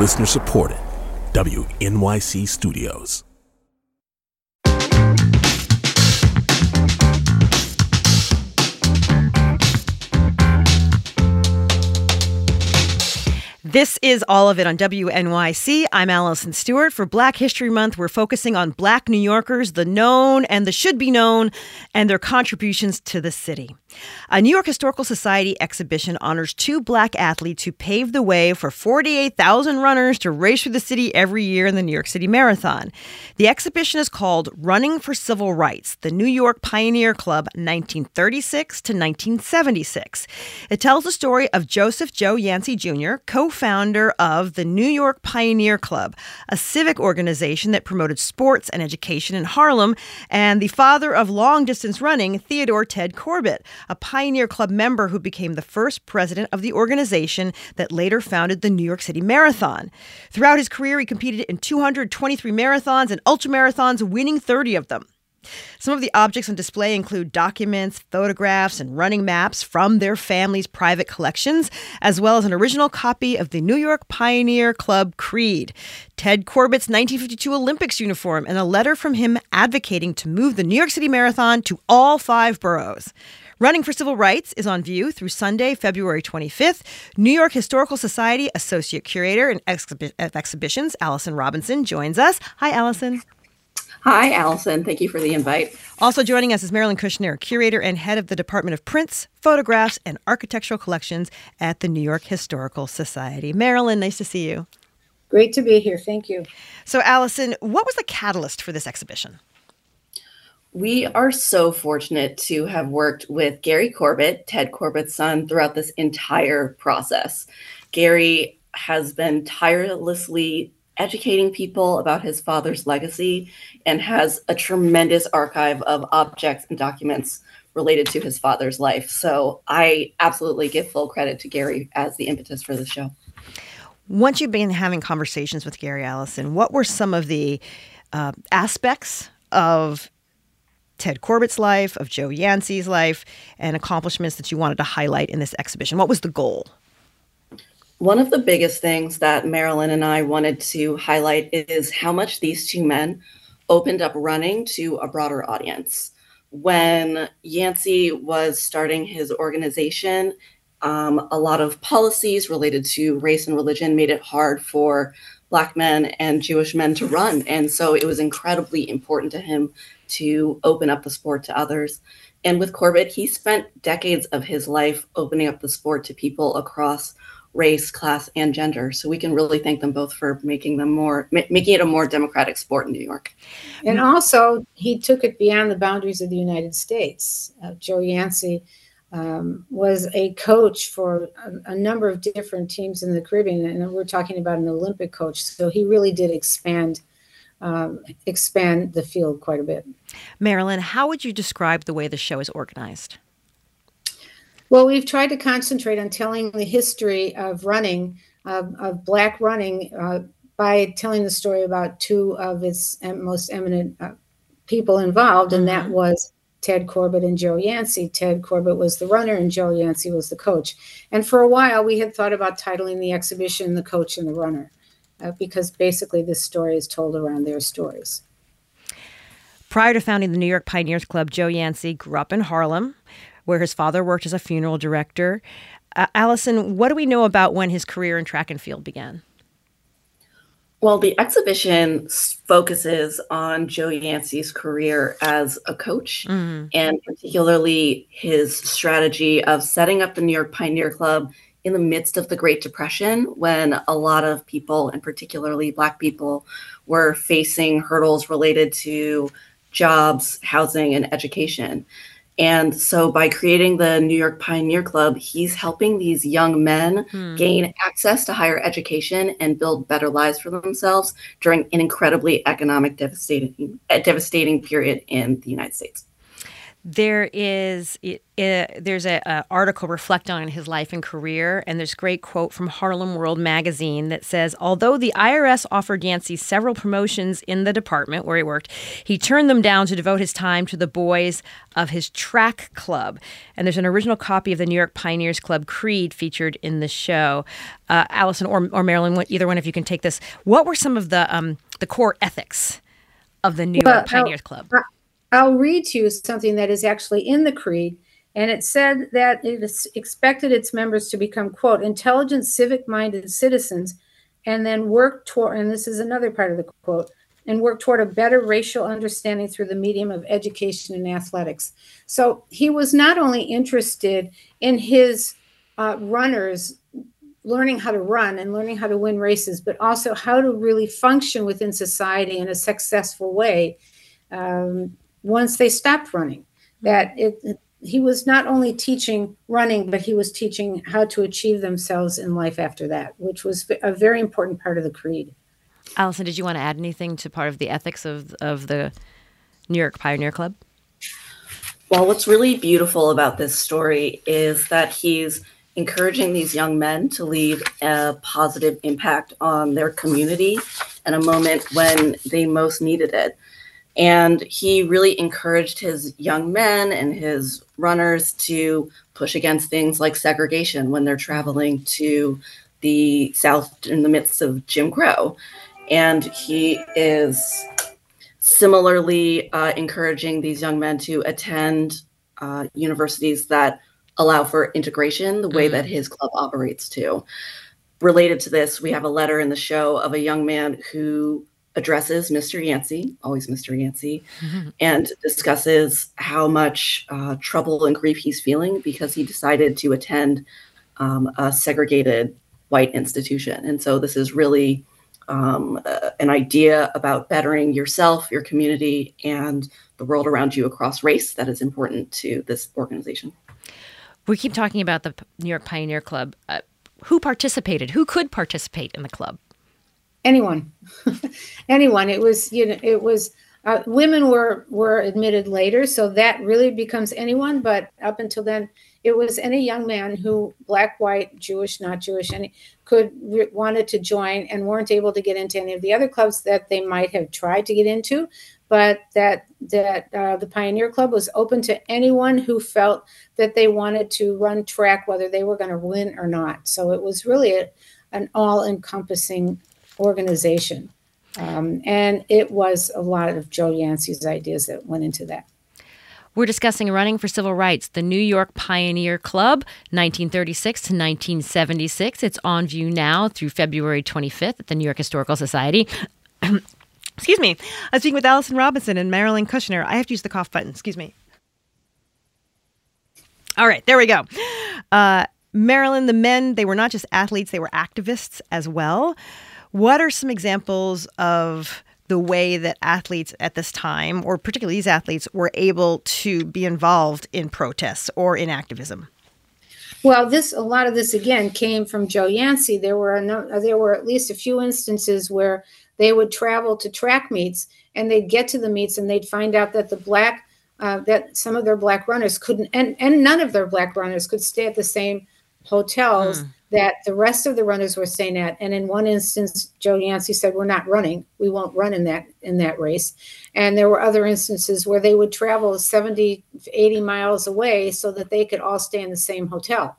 Listener supported. WNYC Studios. This is all of it on WNYC. I'm Allison Stewart. For Black History Month, we're focusing on Black New Yorkers, the known and the should be known, and their contributions to the city. A New York Historical Society exhibition honors two black athletes who paved the way for 48,000 runners to race through the city every year in the New York City Marathon. The exhibition is called Running for Civil Rights, the New York Pioneer Club 1936 to 1976. It tells the story of Joseph Joe Yancey Jr., co founder of the New York Pioneer Club, a civic organization that promoted sports and education in Harlem, and the father of long distance running, Theodore Ted Corbett a Pioneer Club member who became the first president of the organization that later founded the New York City Marathon. Throughout his career, he competed in 223 marathons and ultramarathons, winning 30 of them. Some of the objects on display include documents, photographs, and running maps from their family's private collections, as well as an original copy of the New York Pioneer Club Creed, Ted Corbett's 1952 Olympics uniform, and a letter from him advocating to move the New York City Marathon to all five boroughs. Running for Civil Rights is on view through Sunday, February 25th. New York Historical Society Associate Curator and Exhibi- Exhibitions, Allison Robinson, joins us. Hi, Allison. Hi, Allison. Thank you for the invite. Also joining us is Marilyn Kushner, curator and head of the Department of Prints, Photographs, and Architectural Collections at the New York Historical Society. Marilyn, nice to see you. Great to be here. Thank you. So, Allison, what was the catalyst for this exhibition? We are so fortunate to have worked with Gary Corbett, Ted Corbett's son, throughout this entire process. Gary has been tirelessly educating people about his father's legacy and has a tremendous archive of objects and documents related to his father's life. So I absolutely give full credit to Gary as the impetus for the show. Once you've been having conversations with Gary Allison, what were some of the uh, aspects of Ted Corbett's life, of Joe Yancey's life, and accomplishments that you wanted to highlight in this exhibition? What was the goal? One of the biggest things that Marilyn and I wanted to highlight is how much these two men opened up running to a broader audience. When Yancey was starting his organization, um, a lot of policies related to race and religion made it hard for Black men and Jewish men to run. And so it was incredibly important to him to open up the sport to others. And with Corbett, he spent decades of his life opening up the sport to people across race, class, and gender. So we can really thank them both for making them more, ma- making it a more democratic sport in New York. And also, he took it beyond the boundaries of the United States. Uh, Joe Yancey um, was a coach for a, a, number of different teams in the Caribbean, and we're talking about an Olympic coach. So he really did expand um, expand the field quite a bit. Marilyn, how would you describe the way the show is organized? Well, we've tried to concentrate on telling the history of running, of, of Black running, uh, by telling the story about two of its most eminent uh, people involved, and that mm-hmm. was Ted Corbett and Joe Yancey. Ted Corbett was the runner, and Joe Yancey was the coach. And for a while, we had thought about titling the exhibition "The Coach and the Runner." Uh, because basically this story is told around their stories. Prior to founding the New York Pioneers Club, Joe Yancey grew up in Harlem, where his father worked as a funeral director. Uh, Allison, what do we know about when his career in track and field began? Well, the exhibition focuses on Joe Yancey's career as a coach mm-hmm. and particularly his strategy of setting up the New York Pioneer Club in the midst of the Great Depression when a lot of people, and particularly Black people, were facing hurdles related to jobs, housing, and education. And so, by creating the New York Pioneer Club, he's helping these young men hmm. gain access to higher education and build better lives for themselves during an incredibly economic, devastating, devastating period in the United States. There is it, it, there's a, a, article reflecting on his life and career and there's a great quote from harlem world magazine that says although the irs offered yancey several promotions in the department where he worked he turned them down to devote his time to the boys of his track club. And there's an original copy of the new york pioneers club creed featured in the show. Uh, allison or, or marilyn either one of you can take this. What were some of the um, the core ethics of the new well, york pioneers club I'll read to you something that is actually in the creed. And it said that it expected its members to become, quote, intelligent, civic minded citizens, and then work toward, and this is another part of the quote, and work toward a better racial understanding through the medium of education and athletics. So he was not only interested in his uh, runners learning how to run and learning how to win races, but also how to really function within society in a successful way. Um, once they stopped running. That it, it, he was not only teaching running, but he was teaching how to achieve themselves in life after that, which was a very important part of the creed. Allison, did you want to add anything to part of the ethics of, of the New York Pioneer Club? Well, what's really beautiful about this story is that he's encouraging these young men to leave a positive impact on their community in a moment when they most needed it. And he really encouraged his young men and his runners to push against things like segregation when they're traveling to the South in the midst of Jim Crow. And he is similarly uh, encouraging these young men to attend uh, universities that allow for integration the way mm-hmm. that his club operates too. Related to this, we have a letter in the show of a young man who addresses Mr. Yancey, always Mr. Yancey, mm-hmm. and discusses how much uh, trouble and grief he's feeling because he decided to attend um, a segregated white institution. And so this is really um, uh, an idea about bettering yourself, your community, and the world around you across race that is important to this organization. We keep talking about the New York Pioneer Club. Uh, who participated? Who could participate in the club? Anyone. Anyone. It was you know it was uh, women were were admitted later so that really becomes anyone but up until then it was any young man who black white jewish not jewish any could wanted to join and weren't able to get into any of the other clubs that they might have tried to get into but that that uh, the pioneer club was open to anyone who felt that they wanted to run track whether they were going to win or not. So it was really a, an all encompassing organization. Um, and it was a lot of Joe Yancey's ideas that went into that. We're discussing running for civil rights, the New York Pioneer Club, 1936 to 1976. It's on view now through February 25th at the New York Historical Society. Excuse me. I'm speaking with Allison Robinson and Marilyn Kushner. I have to use the cough button. Excuse me. All right, there we go. Uh, Marilyn, the men, they were not just athletes, they were activists as well. What are some examples of the way that athletes at this time, or particularly these athletes, were able to be involved in protests or in activism? Well, this a lot of this again came from Joe Yancey. There were there were at least a few instances where they would travel to track meets and they'd get to the meets and they'd find out that the black uh, that some of their black runners couldn't and and none of their black runners could stay at the same hotels. Mm that the rest of the runners were staying at. And in one instance, Joe Yancey said, "We're not running. We won't run in that in that race." And there were other instances where they would travel 70, 80 miles away so that they could all stay in the same hotel.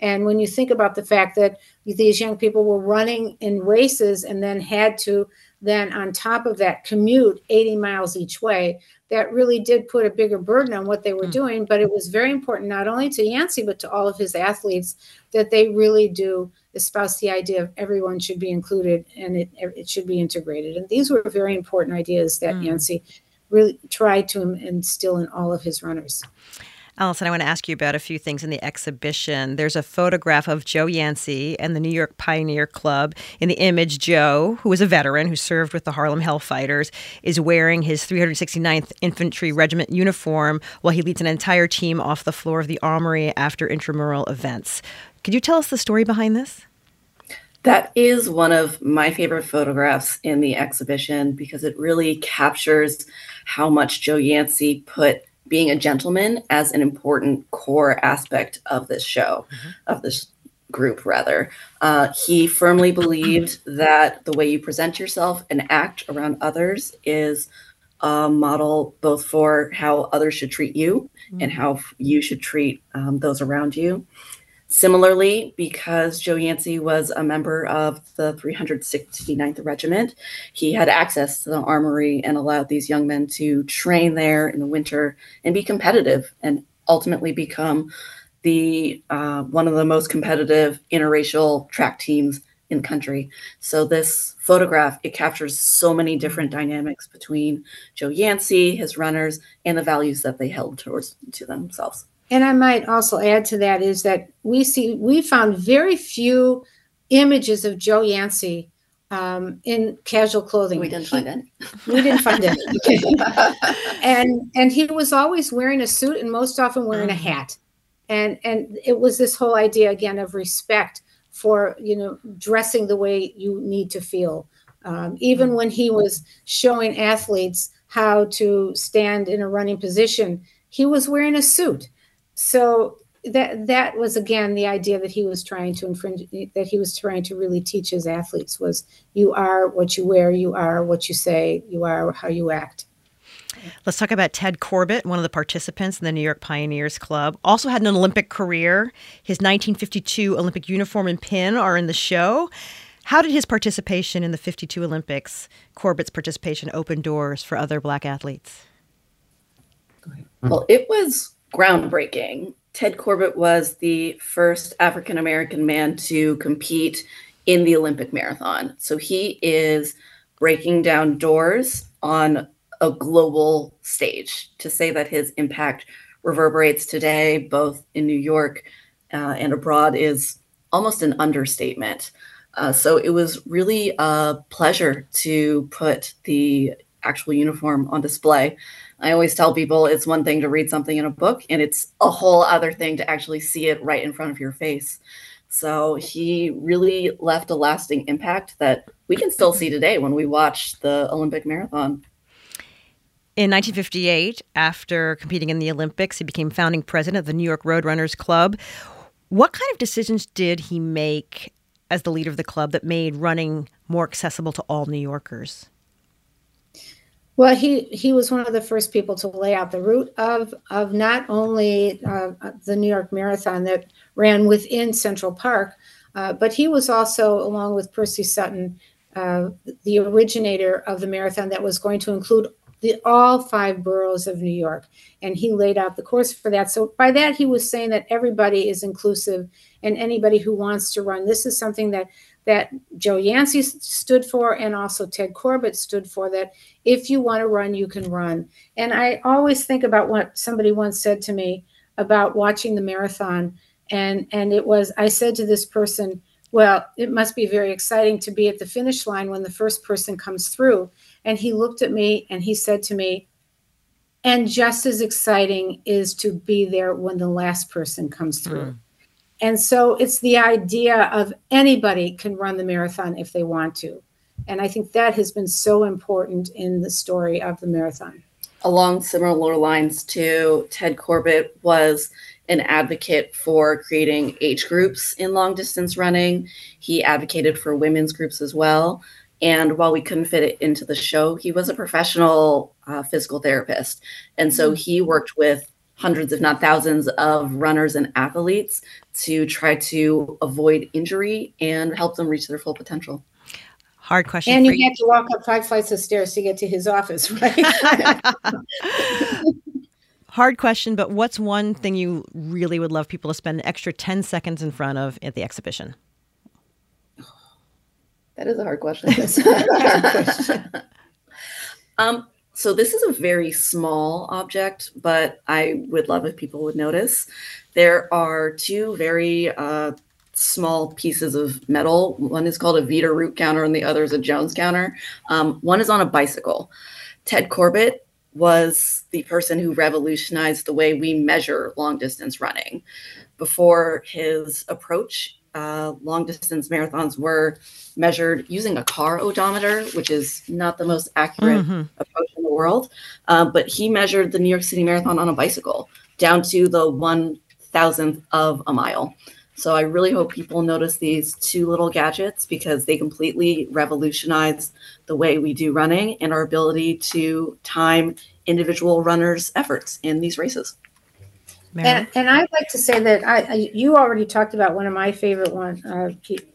And when you think about the fact that these young people were running in races and then had to then on top of that commute 80 miles each way, that really did put a bigger burden on what they were mm. doing. But it was very important, not only to Yancey, but to all of his athletes, that they really do espouse the idea of everyone should be included and it, it should be integrated. And these were very important ideas that mm. Yancey really tried to instill in all of his runners. Allison, I want to ask you about a few things in the exhibition. There's a photograph of Joe Yancey and the New York Pioneer Club. In the image, Joe, who is a veteran who served with the Harlem Hellfighters, is wearing his 369th Infantry Regiment uniform while he leads an entire team off the floor of the armory after intramural events. Could you tell us the story behind this? That is one of my favorite photographs in the exhibition because it really captures how much Joe Yancey put being a gentleman as an important core aspect of this show, mm-hmm. of this group, rather. Uh, he firmly believed that the way you present yourself and act around others is a model both for how others should treat you mm-hmm. and how you should treat um, those around you. Similarly, because Joe Yancey was a member of the 369th Regiment, he had access to the armory and allowed these young men to train there in the winter and be competitive and ultimately become the uh, one of the most competitive interracial track teams in the country. So this photograph it captures so many different dynamics between Joe Yancey, his runners, and the values that they held towards to themselves. And I might also add to that is that we see we found very few images of Joe Yancey um, in casual clothing. We didn't find any. We didn't find any. and and he was always wearing a suit and most often wearing a mm. hat. And and it was this whole idea again of respect for you know dressing the way you need to feel. Um, even mm. when he was showing athletes how to stand in a running position, he was wearing a suit so that that was again the idea that he was trying to infringe that he was trying to really teach his athletes was you are what you wear you are what you say you are how you act Let's talk about Ted Corbett, one of the participants in the New York Pioneers Club. Also had an Olympic career. His 1952 Olympic uniform and pin are in the show. How did his participation in the 52 Olympics, Corbett's participation, open doors for other black athletes? Well, it was groundbreaking. Ted Corbett was the first African American man to compete in the Olympic marathon. So he is breaking down doors on a global stage. To say that his impact reverberates today, both in New York uh, and abroad, is almost an understatement. Uh, so it was really a pleasure to put the actual uniform on display. I always tell people it's one thing to read something in a book, and it's a whole other thing to actually see it right in front of your face. So he really left a lasting impact that we can still see today when we watch the Olympic marathon. In 1958, after competing in the Olympics, he became founding president of the New York Roadrunners Club. What kind of decisions did he make as the leader of the club that made running more accessible to all New Yorkers? Well, he he was one of the first people to lay out the route of of not only uh, the New York Marathon that ran within Central Park, uh, but he was also, along with Percy Sutton, uh, the originator of the marathon that was going to include the, all five boroughs of New York, and he laid out the course for that. So by that, he was saying that everybody is inclusive, and anybody who wants to run. This is something that that Joe Yancey stood for and also Ted Corbett stood for that if you want to run, you can run. And I always think about what somebody once said to me about watching the marathon. And, and it was, I said to this person, well, it must be very exciting to be at the finish line when the first person comes through. And he looked at me and he said to me, and just as exciting is to be there when the last person comes through. Mm. And so it's the idea of anybody can run the marathon if they want to. And I think that has been so important in the story of the marathon. Along similar lines to Ted Corbett was an advocate for creating age groups in long distance running. He advocated for women's groups as well. And while we couldn't fit it into the show, he was a professional uh, physical therapist. And so mm. he worked with hundreds, if not thousands, of runners and athletes to try to avoid injury and help them reach their full potential. Hard question. And you, you had to walk up five flights of stairs to get to his office, right? Hard question, but what's one thing you really would love people to spend an extra 10 seconds in front of at the exhibition? That is a hard question. hard question. um, so this is a very small object, but I would love if people would notice. There are two very uh, small pieces of metal. One is called a Veeder-Root counter, and the other is a Jones counter. Um, one is on a bicycle. Ted Corbett was the person who revolutionized the way we measure long distance running. Before his approach, uh, long distance marathons were measured using a car odometer, which is not the most accurate mm-hmm. approach in the world. Um, but he measured the New York City Marathon on a bicycle down to the one thousandth of a mile. So I really hope people notice these two little gadgets because they completely revolutionize the way we do running and our ability to time individual runners' efforts in these races. And, and I'd like to say that I, I, you already talked about one of my favorite one uh,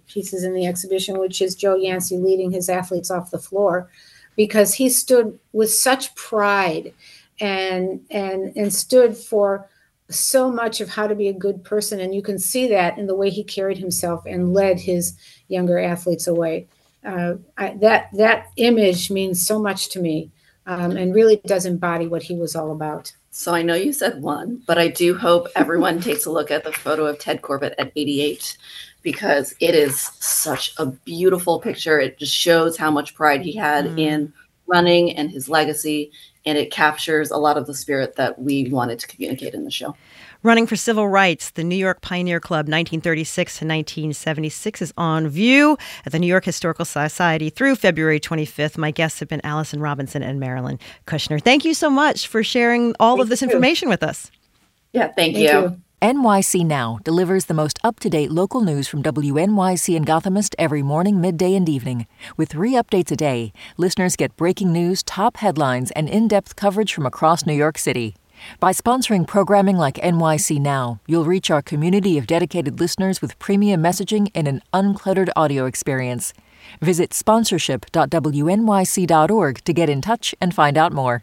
pieces in the exhibition, which is Joe Yancey leading his athletes off the floor, because he stood with such pride and and and stood for so much of how to be a good person. And you can see that in the way he carried himself and led his younger athletes away. Uh, I, that that image means so much to me um, and really does embody what he was all about so i know you said one but i do hope everyone takes a look at the photo of ted corbett at 88 because it is such a beautiful picture it just shows how much pride he had mm. in running and his legacy and it captures a lot of the spirit that we wanted to communicate in the show. Running for Civil Rights, the New York Pioneer Club 1936 to 1976 is on view at the New York Historical Society through February 25th. My guests have been Allison Robinson and Marilyn Kushner. Thank you so much for sharing all thank of this you. information with us. Yeah, thank, thank you. you. NYC Now delivers the most up to date local news from WNYC and Gothamist every morning, midday, and evening. With three updates a day, listeners get breaking news, top headlines, and in depth coverage from across New York City. By sponsoring programming like NYC Now, you'll reach our community of dedicated listeners with premium messaging and an uncluttered audio experience. Visit sponsorship.wnyc.org to get in touch and find out more.